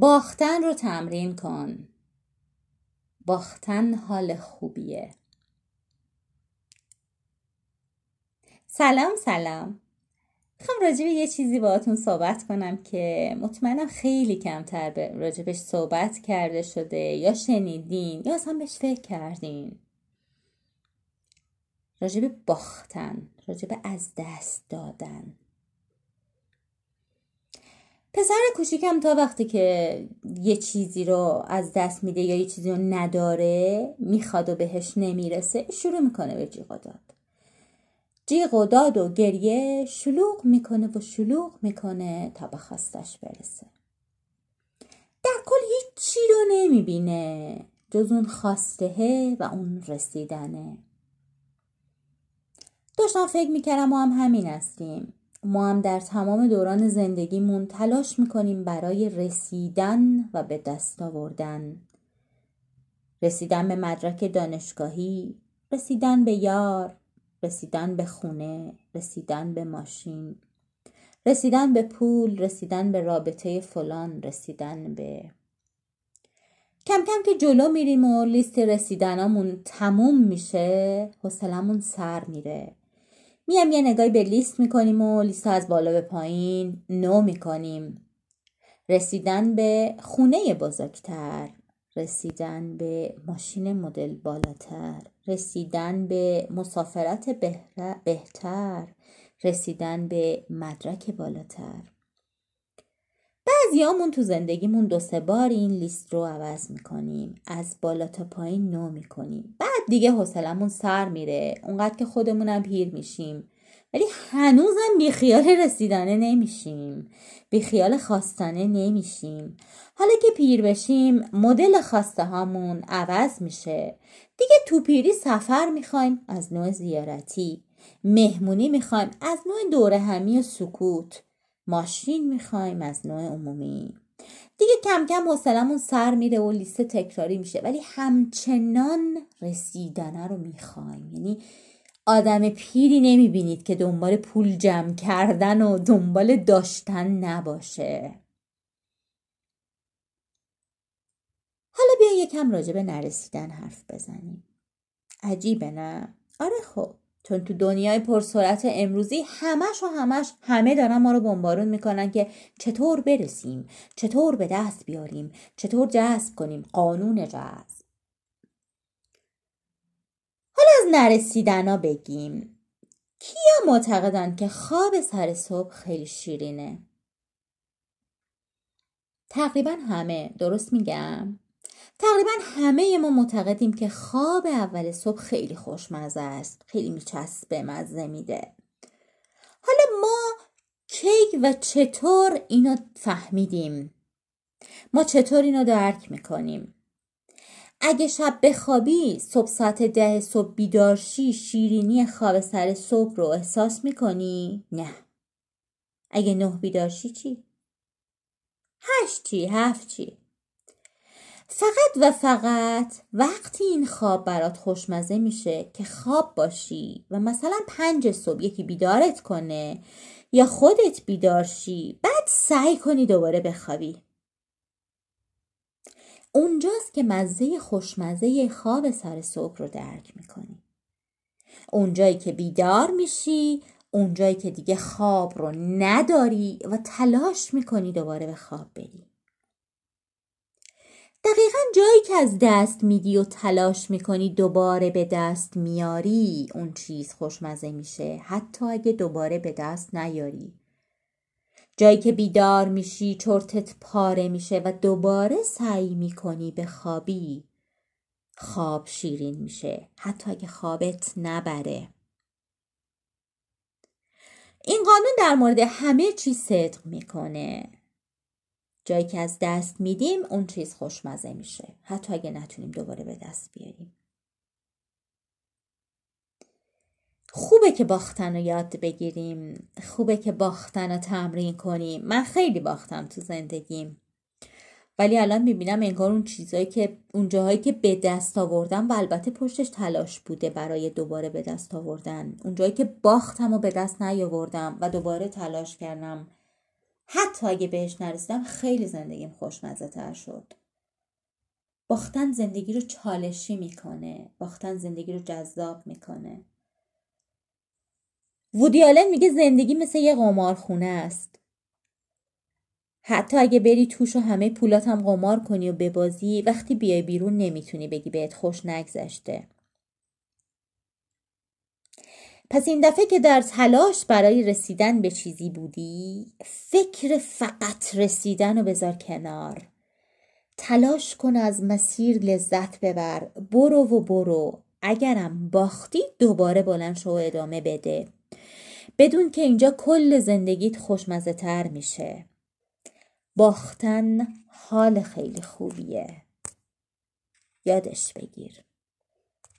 باختن رو تمرین کن. باختن حال خوبیه. سلام سلام. خب راجع به یه چیزی باهاتون صحبت کنم که مطمئنم خیلی کمتر به راجبش صحبت کرده شده یا شنیدین یا اصلا بهش فکر کردین. راجب باختن راجب از دست دادن. پسر کوچیکم تا وقتی که یه چیزی رو از دست میده یا یه چیزی رو نداره می‌خواد و بهش نمی‌رسه شروع می‌کنه به جیغ و داد. جیغ و داد و گریه شلوغ می‌کنه و شلوغ می‌کنه تا به خواستش برسه. در کل هیچی رو نمی‌بینه جز اون خواسته و اون رسیدنه. داشتم فکر می‌کردم ما هم همین هستیم. ما هم در تمام دوران زندگیمون تلاش می‌کنیم برای رسیدن و به دست آوردن. رسیدن به مدرک دانشگاهی رسیدن به یار رسیدن به خونه رسیدن به ماشین رسیدن به پول رسیدن به رابطه فلان رسیدن به کم کم که جلو میریم و لیست رسیدنامون تموم میشه حوصلمون سر میره. میام یه نگاهی به لیست می‌کنیم و لیست از بالا به پایین نو می‌کنیم. رسیدن به خونه بزرگتر رسیدن به ماشین مدل بالاتر رسیدن به مسافرت بهتر رسیدن به مدرک بالاتر. بعضیامون تو زندگیمون دو سه بار این لیست رو عوض می‌کنیم. از بالا تا پایین نو می‌کنیم. دیگه حوصلمون سر میره. اونقدر که خودمونم پیر میشیم. ولی هنوزم بیخیال رسیدنه نمیشیم. بیخیال خواستنه نمیشیم. حالا که پیر بشیم مدل خواسته هامون عوض میشه. دیگه تو پیری سفر می‌خوایم از نوع زیارتی. مهمونی می‌خوایم از نوع دوره همی و سکوت. ماشین می‌خوایم از نوع عمومی. دیگه کم کم حوصلمون سر میره و لیست تکراری میشه ولی همچنان رسیدنه رو می‌خوایم. یعنی آدم پیری نمی‌بینید که دنبال پول جمع کردن و دنبال داشتن نباشه. حالا بیا یکم راجع به نرسیدن حرف بزنیم. عجیبه نه؟ آره خب. چون تو دنیای پرسرعت امروزی همش و همش همه دارن ما رو بمبارون می‌کنن که چطور برسیم چطور به دست بیاریم چطور جذب کنیم قانون جذب. حالا از نرسیدنا بگیم کیا معتقدن که خواب سر صبح خیلی شیرینه؟ تقریبا همه درست میگم؟ تقریبا همه ما معتقدیم که خواب اول صبح خیلی خوشمزه است خیلی میچسبه مزه میده حالا ما کی و چطور اینو فهمیدیم ما چطور اینو درک می‌کنیم اگه شب بخوابی صبح ساعت ده صبح بیدارشی شیرینی خواب سر صبح رو احساس می‌کنی؟ نه اگه نه بیدارشی چی؟ هشت چی؟ هفت چی؟ فقط و فقط وقتی این خواب برات خوشمزه میشه که خواب باشی و مثلا پنج صبح یکی بیدارت کنه یا خودت بیدارشی بعد سعی کنی دوباره بخوابی. اونجاست که مزه خوشمزه خواب سر صبح رو درک می‌کنی. اونجایی که بیدار میشی اونجایی که دیگه خواب رو نداری و تلاش می‌کنی دوباره به خواب بری. دقیقا جایی که از دست میدی و تلاش می‌کنی دوباره به دست میاری اون چیز خوشمزه میشه حتی اگه دوباره به دست نیاری. جایی که بیدار میشی چرتت پاره میشه و دوباره سعی می‌کنی به خوابی. خواب شیرین میشه حتی اگه خوابت نبره. این قانون در مورد همه چیز صدق می‌کنه. جایی که از دست میدیم اون چیز خوشمزه میشه. حتی اگه نتونیم دوباره به دست بیاریم. خوبه که باختن رو یاد بگیریم. خوبه که باختن رو تمرین کنیم. من خیلی باختم تو زندگیم. ولی الان می‌بینم انگار اون چیزایی که اون جاهایی که به دست آوردم و البته پشتش تلاش بوده برای دوباره به دست آوردن. اون جایی که باختم و به دست نیاوردم و دوباره تلاش کردم حتی اگه بهش نرسیدم خیلی زندگیم خوشمزه تر شد. باختن زندگی رو چالشی می‌کنه باختن زندگی رو جذاب می‌کنه. وودی آلن میگه زندگی مثل یه قمارخونه است. حتی اگه بری توش و همه پولات هم قمار کنی و ببازی وقتی بیای بیرون نمی‌تونی بگی بهت خوش نگذشته. پس این دفعه که در تلاش برای رسیدن به چیزی بودی فکر فقط رسیدن و بذار کنار. تلاش کن از مسیر لذت ببر. برو و برو. اگرم باختی دوباره بلند شو و ادامه بده. بدون که اینجا کل زندگیت خوشمزه تر میشه. باختن حال خیلی خوبیه. یادش بگیر.